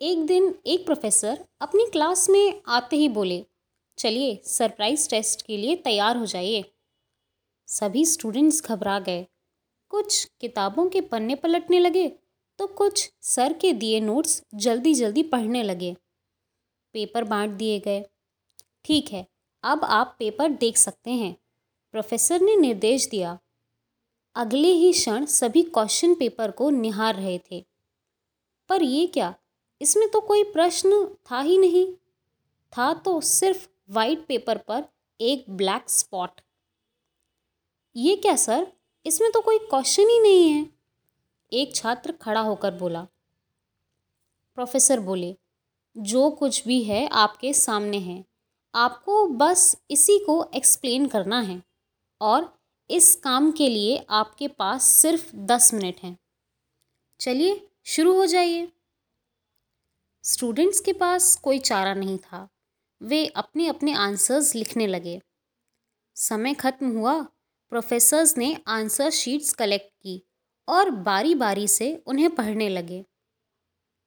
एक दिन एक प्रोफेसर अपनी क्लास में आते ही बोले, चलिए सरप्राइज़ टेस्ट के लिए तैयार हो जाइए। सभी स्टूडेंट्स घबरा गए। कुछ किताबों के पन्ने पलटने लगे तो कुछ सर के दिए नोट्स जल्दी जल्दी पढ़ने लगे। पेपर बांट दिए गए। ठीक है, अब आप पेपर देख सकते हैं। प्रोफेसर ने निर्देश दिया। अगले ही क्षण सभी क्वेश्चन पेपर को निहार रहे थे। पर ये क्या? इसमें तो कोई प्रश्न था ही नहीं। था तो सिर्फ़ वाइट पेपर पर एक ब्लैक स्पॉट ये क्या सर इसमें तो कोई क्वेश्चन ही नहीं है। एक छात्र खड़ा होकर बोला प्रोफेसर बोले, जो कुछ भी है आपके सामने है। आपको बस इसी को एक्सप्लेन करना है और इस काम के लिए आपके पास सिर्फ़ दस मिनट हैं। चलिए, शुरू हो जाइए। स्टूडेंट्स के पास कोई चारा नहीं था। वे अपने अपने आंसर्स लिखने लगे। समय खत्म हुआ। प्रोफेसर्स ने आंसर शीट्स कलेक्ट की और बारी बारी से उन्हें पढ़ने लगे।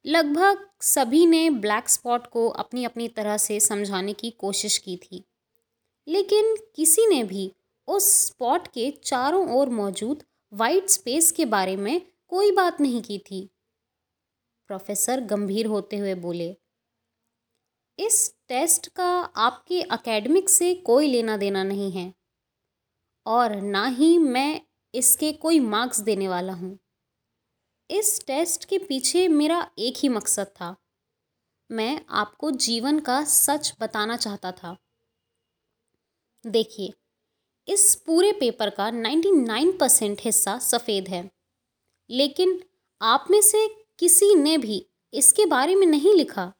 लगभग सभी ने ब्लैक स्पॉट को अपनी अपनी तरह से समझाने की कोशिश की थी। लेकिन किसी ने भी उस स्पॉट के चारों ओर मौजूद वाइट स्पेस के बारे में कोई बात नहीं की थी। प्रोफेसर गंभीर होते हुए बोले, इस टेस्ट का आपके एकेडमिक से कोई लेना देना नहीं है और ना ही मैं इसके कोई मार्क्स देने वाला हूँ। इस टेस्ट के पीछे मेरा एक ही मकसद था। मैं आपको जीवन का सच बताना चाहता था। देखिए, इस पूरे पेपर का 99 परसेंट हिस्सा सफ़ेद है, लेकिन आप में से किसी ने भी इसके बारे में नहीं लिखा।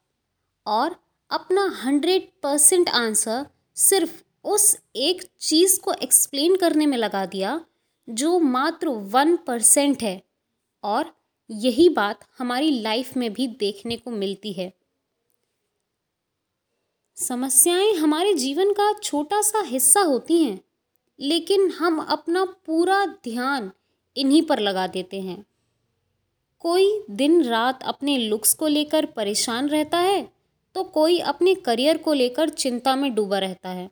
और अपना हंड्रेड परसेंट आंसर सिर्फ़ उस एक चीज़ को एक्सप्लेन करने में लगा दिया, जो मात्र वन परसेंट है। और यही बात हमारी लाइफ में भी देखने को मिलती है। समस्याएँ हमारे जीवन का छोटा सा हिस्सा होती हैं, लेकिन हम अपना पूरा ध्यान इन्हीं पर लगा देते हैं। कोई दिन रात अपने लुक्स को लेकर परेशान रहता है तो कोई अपने करियर को लेकर चिंता में डूबा रहता है।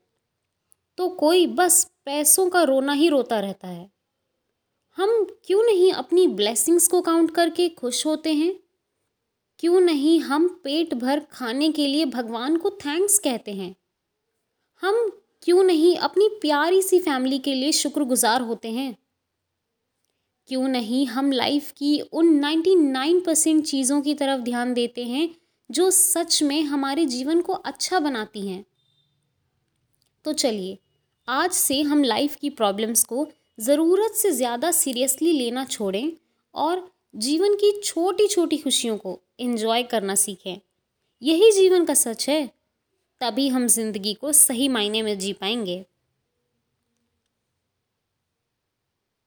तो कोई बस पैसों का रोना ही रोता रहता है। हम क्यों नहीं अपनी ब्लेसिंग्स को काउंट करके खुश होते हैं? क्यों नहीं हम पेट भर खाने के लिए भगवान को थैंक्स कहते हैं? हम क्यों नहीं अपनी प्यारी सी फैमिली के लिए शुक्रगुजार होते हैं? क्यों नहीं? हम लाइफ की उन 99 परसेंट चीज़ों की तरफ़ ध्यान देते हैं, जो सच में हमारे जीवन को अच्छा बनाती हैं। तो चलिए, आज से हम लाइफ की प्रॉब्लम्स को ज़रूरत से ज़्यादा सीरियसली लेना छोड़ें और जीवन की छोटी छोटी खुशियों को इन्जॉय करना सीखें। यही जीवन का सच है, तभी हम ज़िंदगी को सही मायने में जी पाएँगे।